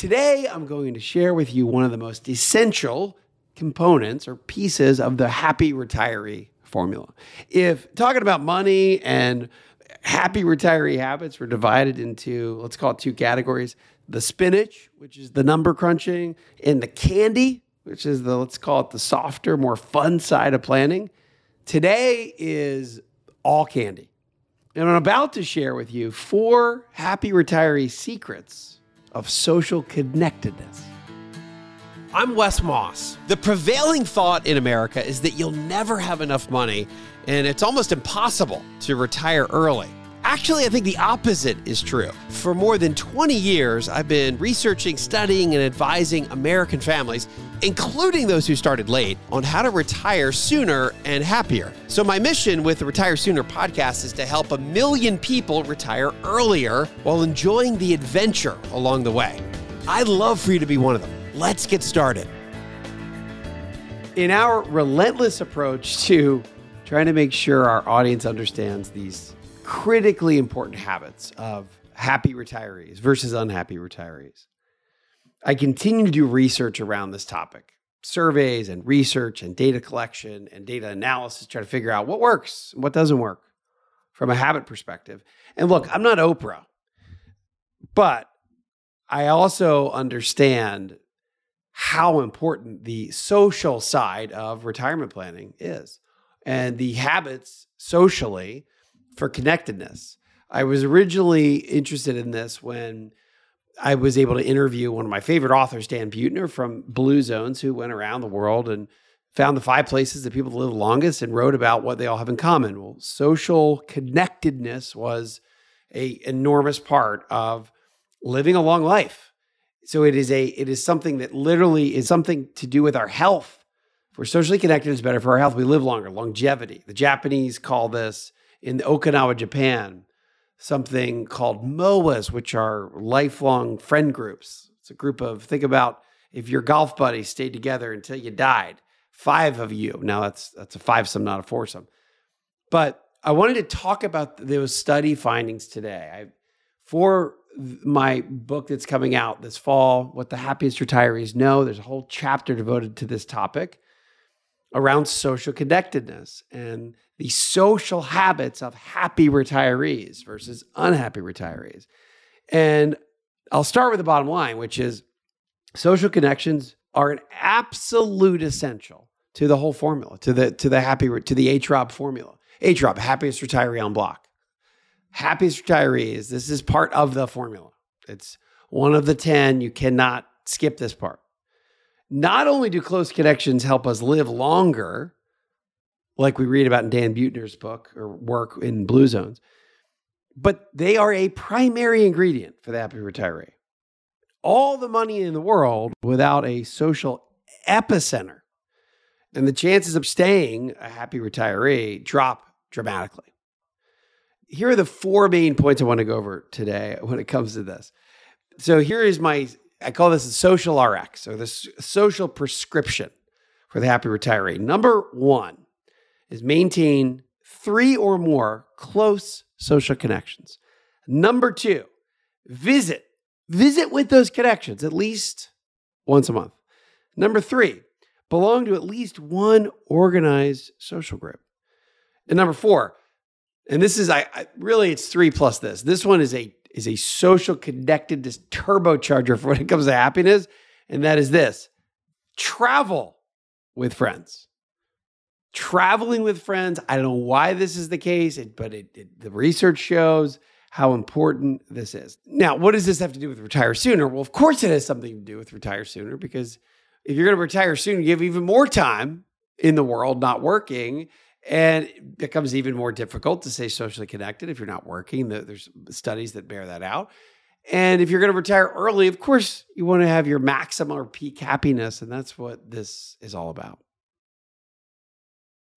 Today, I'm going to share with you one of the most essential components or pieces of the happy retiree formula. If talking about money and happy retiree habits were divided into, let's call it two categories the spinach, which is the number crunching, and the candy, which is the, let's call it the softer, more fun side of planning. Today is all candy. And I'm about to share with you four happy retiree secrets of social connectedness. I'm Wes Moss. The prevailing thought in America is that you'll never have enough money and it's almost impossible to retire early. Actually, I think the opposite is true. For more than 20 years, I've been researching, studying, and advising American families, including those who started late, on how to retire sooner and happier. So, my mission with the Retire Sooner podcast is to help a million people retire earlier while enjoying the adventure along the way. I'd love for you to be one of them. Let's get started. In our relentless approach to trying to make sure our audience understands these critically important habits of happy retirees versus unhappy retirees. I continue to do research around this topic surveys and research and data collection and data analysis, try to figure out what works and what doesn't work from a habit perspective. And look, I'm not Oprah, but I also understand how important the social side of retirement planning is and the habits socially for connectedness. I was originally interested in this when I was able to interview one of my favorite authors, Dan Buettner from Blue Zones, who went around the world and found the five places that people live longest and wrote about what they all have in common. Well, social connectedness was a enormous part of living a long life. So it is a it is something that literally is something to do with our health. If we're socially connected, it's better for our health. We live longer, longevity. The Japanese call this in Okinawa, Japan, something called moais, which are lifelong friend groups. It's a group of, think about if your golf buddies stayed together until you died, five of you. Now that's that's a five some, not a foursome. But I wanted to talk about those study findings today. I, for my book that's coming out this fall, What the Happiest Retirees Know, there's a whole chapter devoted to this topic around social connectedness and the social habits of happy retirees versus unhappy retirees. And I'll start with the bottom line, which is social connections are an absolute essential to the whole formula, to the to the happy to the HROB formula. HROB, happiest retiree on block. Happiest retirees, this is part of the formula. It's one of the 10. You cannot skip this part. Not only do close connections help us live longer, like we read about in Dan Buettner's book or work in Blue Zones, but they are a primary ingredient for the happy retiree. All the money in the world without a social epicenter, and the chances of staying a happy retiree drop dramatically. Here are the four main points I want to go over today when it comes to this. So here is my I call this a social RX or the social prescription for the happy retiree. Number one is maintain three or more close social connections. Number two, visit, visit with those connections at least once a month. Number three, belong to at least one organized social group. And number four, and this is I, I really it's three plus this. This one is a is a social connectedness turbocharger for when it comes to happiness. And that is this travel with friends. Traveling with friends. I don't know why this is the case, but it, it, the research shows how important this is. Now, what does this have to do with retire sooner? Well, of course, it has something to do with retire sooner because if you're going to retire sooner, you have even more time in the world not working and it becomes even more difficult to stay socially connected if you're not working. There's studies that bear that out. And if you're going to retire early, of course, you want to have your maximum or peak happiness. And that's what this is all about.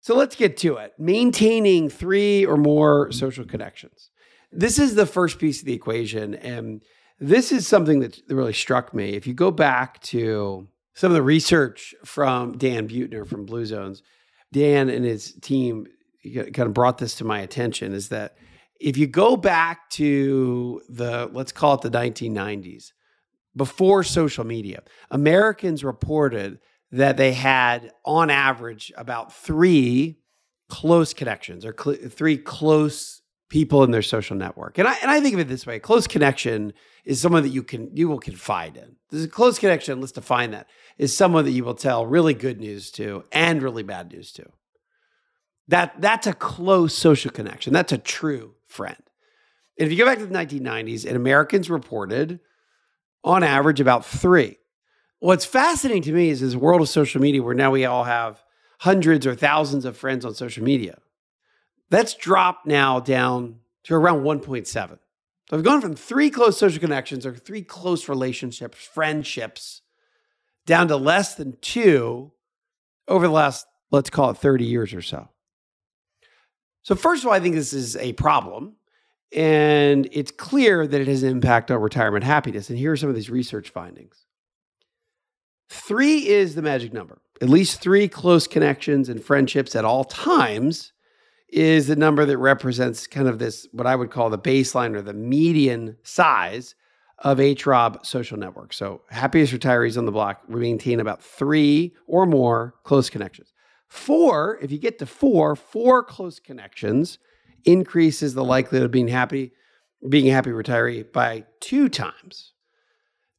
So let's get to it. Maintaining three or more social connections. This is the first piece of the equation. And this is something that really struck me. If you go back to some of the research from Dan Buettner from Blue Zones, Dan and his team kind of brought this to my attention is that if you go back to the, let's call it the 1990s, before social media, Americans reported that they had, on average, about three close connections or cl- three close people in their social network. And I and I think of it this way: a close connection is someone that you can you will confide in. There's a close connection. Let's define that is someone that you will tell really good news to and really bad news to. That that's a close social connection. That's a true friend. And if you go back to the 1990s, and Americans reported on average about three. What's fascinating to me is this world of social media where now we all have hundreds or thousands of friends on social media. That's dropped now down to around 1.7. So I've gone from three close social connections or three close relationships, friendships, down to less than two over the last, let's call it 30 years or so. So, first of all, I think this is a problem. And it's clear that it has an impact on retirement happiness. And here are some of these research findings. Three is the magic number. At least three close connections and friendships at all times is the number that represents kind of this, what I would call the baseline or the median size of HROB social network. So, happiest retirees on the block maintain about three or more close connections. Four, if you get to four, four close connections increases the likelihood of being happy, being a happy retiree by two times.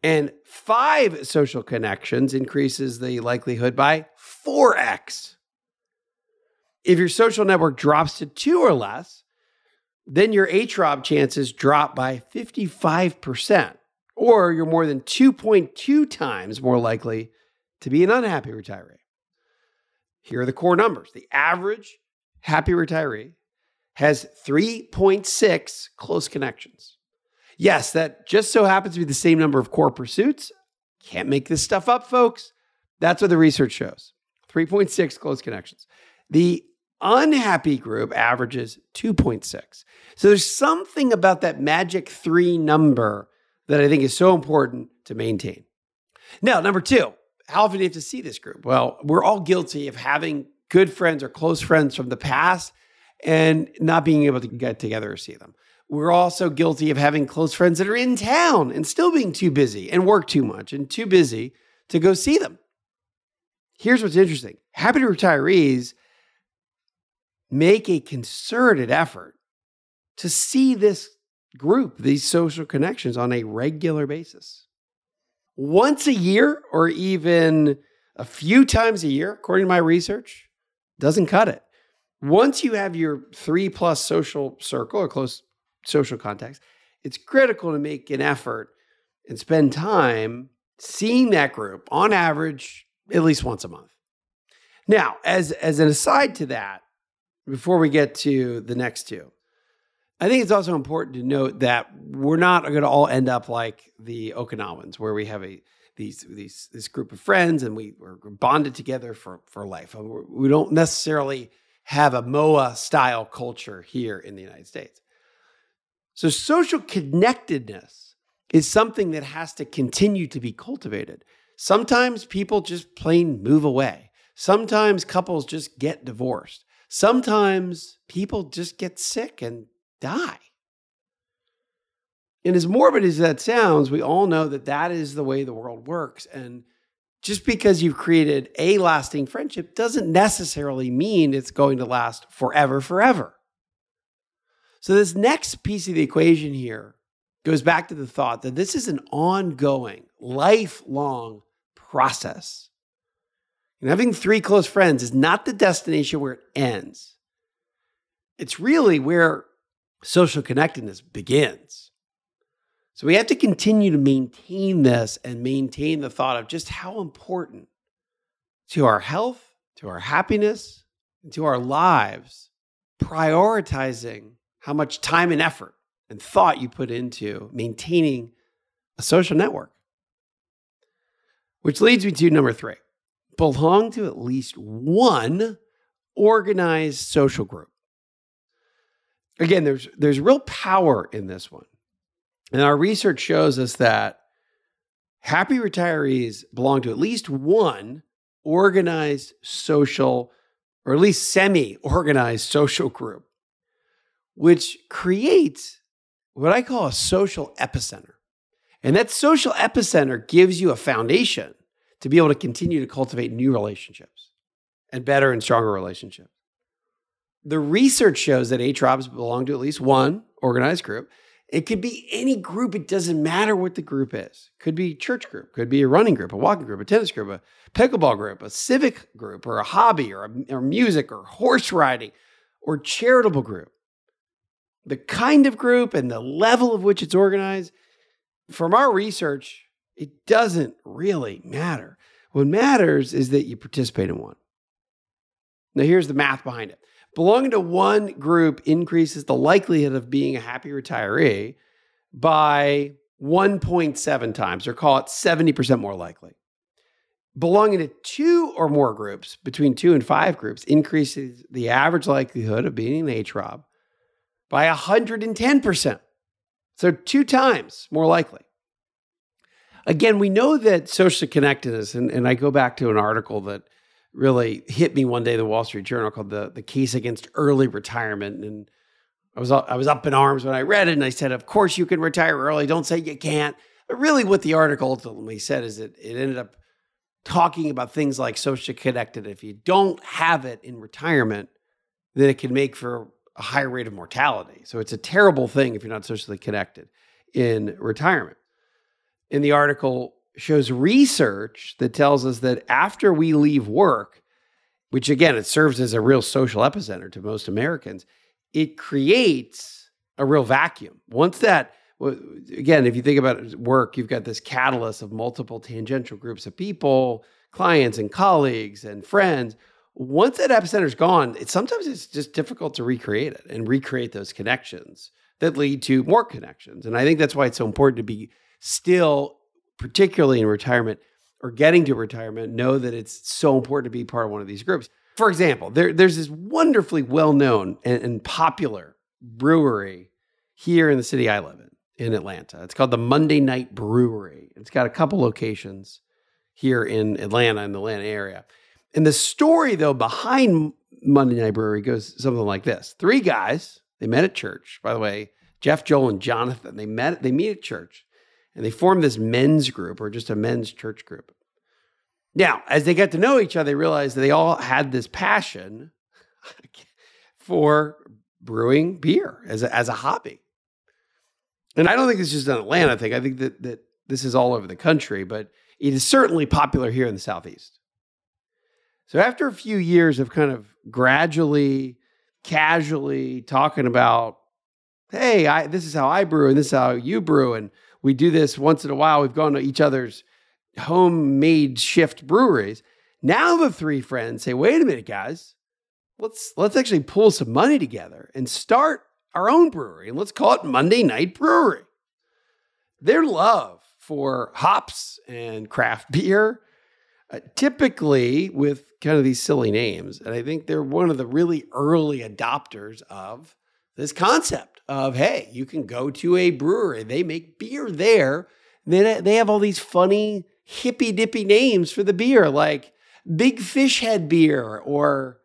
And five social connections increases the likelihood by 4x. If your social network drops to two or less, then your HROB chances drop by 55%, or you're more than 2.2 times more likely to be an unhappy retiree. Here are the core numbers. The average happy retiree has 3.6 close connections. Yes, that just so happens to be the same number of core pursuits. Can't make this stuff up, folks. That's what the research shows 3.6 close connections. The unhappy group averages 2.6. So there's something about that magic three number that I think is so important to maintain. Now, number two, how often do you have to see this group? Well, we're all guilty of having good friends or close friends from the past and not being able to get together or see them. We're also guilty of having close friends that are in town and still being too busy and work too much and too busy to go see them. Here's what's interesting happy retirees make a concerted effort to see this group, these social connections on a regular basis. Once a year or even a few times a year, according to my research, doesn't cut it. Once you have your three plus social circle or close social contacts, it's critical to make an effort and spend time seeing that group on average at least once a month. Now, as, as an aside to that, before we get to the next two, I think it's also important to note that we're not going to all end up like the Okinawans, where we have a these these this group of friends and we, we're bonded together for for life. We don't necessarily have a moai style culture here in the United States. So, social connectedness is something that has to continue to be cultivated. Sometimes people just plain move away. Sometimes couples just get divorced. Sometimes people just get sick and die. And as morbid as that sounds, we all know that that is the way the world works. And just because you've created a lasting friendship doesn't necessarily mean it's going to last forever, forever. So, this next piece of the equation here goes back to the thought that this is an ongoing, lifelong process. And having three close friends is not the destination where it ends. It's really where social connectedness begins. So we have to continue to maintain this and maintain the thought of just how important to our health, to our happiness, and to our lives, prioritizing how much time and effort and thought you put into maintaining a social network. Which leads me to number three belong to at least one organized social group. Again, there's, there's real power in this one. And our research shows us that happy retirees belong to at least one organized social, or at least semi organized social group, which creates what I call a social epicenter. And that social epicenter gives you a foundation to be able to continue to cultivate new relationships and better and stronger relationships. The research shows that HROBs belong to at least one organized group. It could be any group. It doesn't matter what the group is. Could be church group, could be a running group, a walking group, a tennis group, a pickleball group, a civic group, or a hobby, or, a, or music, or horse riding, or charitable group the kind of group and the level of which it's organized, from our research, it doesn't really matter. What matters is that you participate in one. Now, here's the math behind it belonging to one group increases the likelihood of being a happy retiree by 1.7 times, or call it 70% more likely. Belonging to two or more groups, between two and five groups, increases the average likelihood of being an HROB by 110%. So, two times more likely. Again, we know that social connectedness, and, and I go back to an article that really hit me one day, in the Wall Street Journal, called the, the Case Against Early Retirement. And I was, I was up in arms when I read it, and I said, Of course, you can retire early. Don't say you can't. But really, what the article ultimately said is that it ended up talking about things like social connected. If you don't have it in retirement, then it can make for a higher rate of mortality. So it's a terrible thing if you're not socially connected in retirement. In the article shows research that tells us that after we leave work, which again it serves as a real social epicenter to most Americans, it creates a real vacuum. Once that again, if you think about work, you've got this catalyst of multiple tangential groups of people, clients and colleagues and friends once that epicenter is gone, it, sometimes it's just difficult to recreate it and recreate those connections that lead to more connections. And I think that's why it's so important to be still, particularly in retirement or getting to retirement, know that it's so important to be part of one of these groups. For example, there, there's this wonderfully well known and, and popular brewery here in the city I live in, in Atlanta. It's called the Monday Night Brewery. It's got a couple locations here in Atlanta, in the Atlanta area. And the story, though, behind Monday Night Brewery goes something like this: Three guys they met at church. By the way, Jeff, Joel, and Jonathan they met. They meet at church, and they form this men's group or just a men's church group. Now, as they get to know each other, they realize that they all had this passion for brewing beer as a, as a hobby. And I don't think it's just an Atlanta thing. I think that that this is all over the country, but it is certainly popular here in the Southeast. So after a few years of kind of gradually, casually talking about, hey, I, this is how I brew and this is how you brew, and we do this once in a while. We've gone to each other's homemade shift breweries. Now the three friends say, wait a minute, guys, let's let's actually pull some money together and start our own brewery, and let's call it Monday Night Brewery. Their love for hops and craft beer uh, typically with kind of these silly names. And I think they're one of the really early adopters of this concept of, hey, you can go to a brewery, they make beer there. Then they have all these funny, hippy dippy names for the beer, like Big Fish Head beer or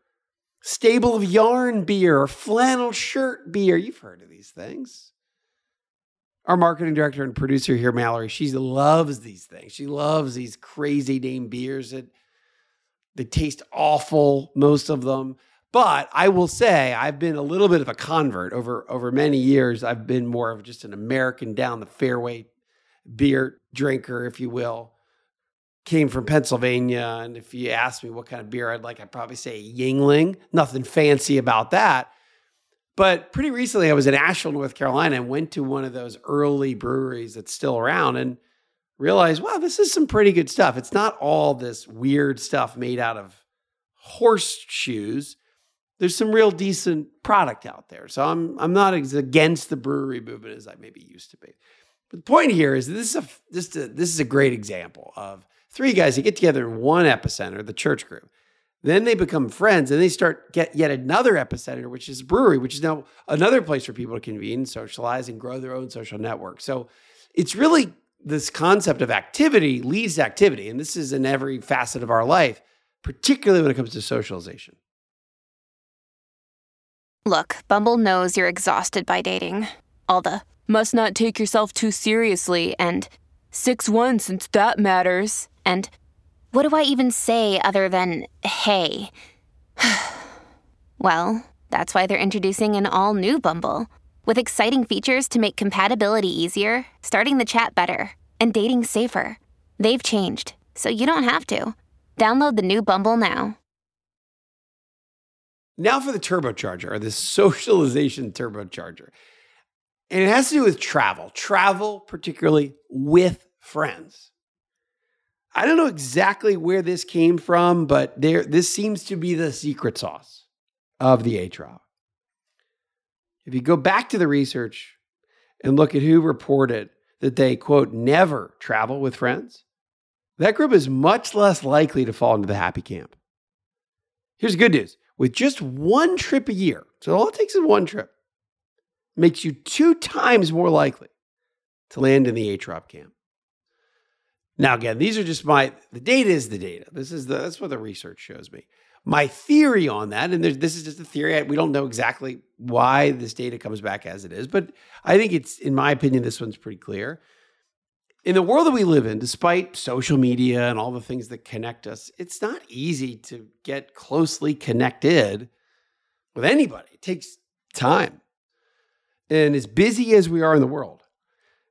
Stable of Yarn beer or Flannel Shirt beer. You've heard of these things our marketing director and producer here, Mallory, she loves these things. She loves these crazy name beers that they taste awful, most of them. But I will say I've been a little bit of a convert over over many years. I've been more of just an American down the fairway beer drinker, if you will. Came from Pennsylvania, and if you ask me what kind of beer I'd like, I'd probably say Yuengling. Nothing fancy about that. But pretty recently, I was in Asheville, North Carolina, and went to one of those early breweries that's still around, and realized, wow, this is some pretty good stuff. It's not all this weird stuff made out of horseshoes there's some real decent product out there. So I'm I'm not as against the brewery movement as I maybe used to be. But the point here is this is a this is a, this is a great example of three guys that get together in one epicenter, the church group. Then they become friends and they start get yet another epicenter, which is brewery, which is now another place for people to convene, socialize, and grow their own social network. So it's really this concept of activity leads to activity. And this is in every facet of our life, particularly when it comes to socialization. Look, Bumble knows you're exhausted by dating. All the must not take yourself too seriously and 6 1 since that matters. And what do I even say other than hey? well, that's why they're introducing an all new Bumble with exciting features to make compatibility easier, starting the chat better, and dating safer. They've changed, so you don't have to. Download the new Bumble now. Now for the turbocharger, or the socialization turbocharger. And it has to do with travel, travel, particularly with friends. I don't know exactly where this came from, but there this seems to be the secret sauce of the HROB. If you go back to the research and look at who reported that they, quote, never travel with friends, that group is much less likely to fall into the happy camp. Here's the good news with just one trip a year, so all it takes is one trip, makes you two times more likely to land in the HROB camp. Now, again, these are just my the data is the data. This is the that's what the research shows me. My theory on that, and this is just a theory. We don't know exactly why this data comes back as it is, but I think it's, in my opinion, this one's pretty clear in the world that we live in, despite social media and all the things that connect us, it's not easy to get closely connected with anybody. It takes time. And as busy as we are in the world,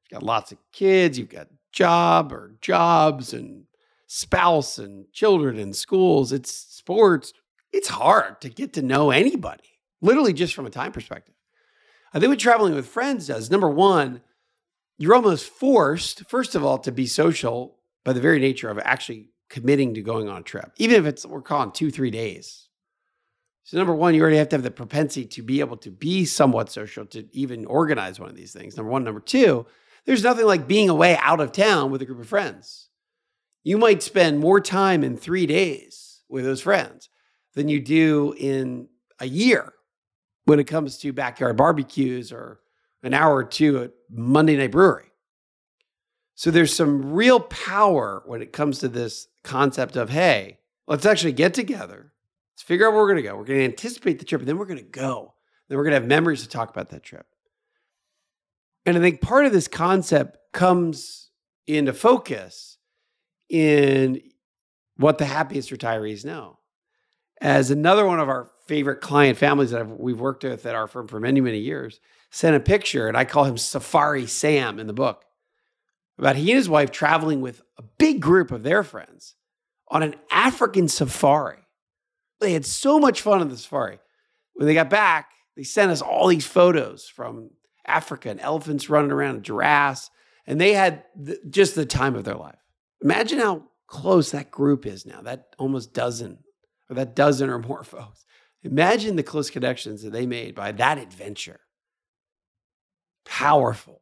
you've got lots of kids, you've got job or jobs and spouse and children and schools, it's sports. It's hard to get to know anybody, literally just from a time perspective. I think what traveling with friends does, number one, you're almost forced, first of all, to be social by the very nature of actually committing to going on a trip, even if it's we're calling two, three days. So, number one, you already have to have the propensity to be able to be somewhat social to even organize one of these things. Number one. Number two, there's nothing like being away out of town with a group of friends. You might spend more time in three days with those friends than you do in a year when it comes to backyard barbecues or an hour or two at Monday Night Brewery. So there's some real power when it comes to this concept of, hey, let's actually get together. Let's figure out where we're going to go. We're going to anticipate the trip, and then we're going to go. Then we're going to have memories to talk about that trip. And I think part of this concept comes into focus in what the happiest retirees know. As another one of our favorite client families that I've, we've worked with at our firm for many, many years sent a picture, and I call him Safari Sam in the book, about he and his wife traveling with a big group of their friends on an African safari. They had so much fun on the safari. When they got back, they sent us all these photos from Africa and elephants running around giraffes, and they had the, just the time of their life. Imagine how close that group is now, that almost dozen or that dozen or more folks. Imagine the close connections that they made by that adventure powerful.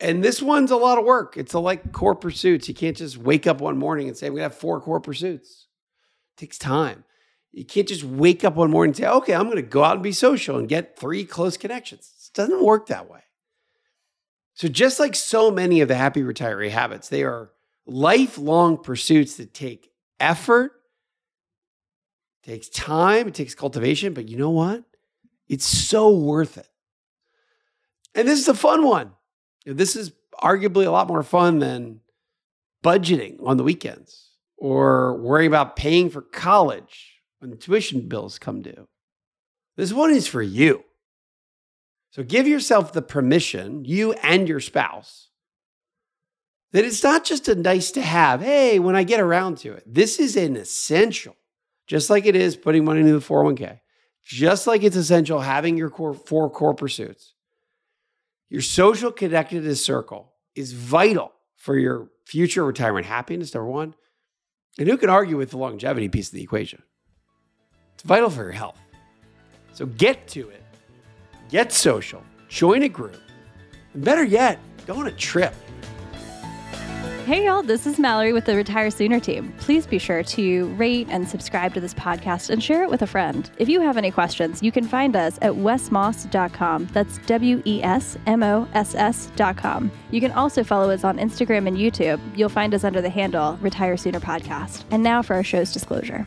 And this one's a lot of work. It's a, like core pursuits. You can't just wake up one morning and say, to have four core pursuits. It takes time. You can't just wake up one morning and say, okay, I'm going to go out and be social and get three close connections. It doesn't work that way. So, just like so many of the happy retiree habits, they are lifelong pursuits that take effort, takes time, it takes cultivation, but you know what? It's so worth it. And this is a fun one. This is arguably a lot more fun than budgeting on the weekends or worrying about paying for college when tuition bills come due. This one is for you. So give yourself the permission, you and your spouse, that it's not just a nice to have, hey, when I get around to it. This is an essential, just like it is putting money into the 401k, just like it's essential having your core, four core pursuits. Your social connectedness circle is vital for your future retirement happiness, number one. And who can argue with the longevity piece of the equation? It's vital for your health. So get to it, get social, join a group, and better yet, go on a trip. Hey, y'all, this is Mallory with the Retire Sooner team. Please be sure to rate and subscribe to this podcast and share it with a friend. If you have any questions, you can find us at wesmoss.com. That's W E S M O S S.com. You can also follow us on Instagram and YouTube. You'll find us under the handle Retire Sooner Podcast. And now for our show's disclosure.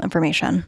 information.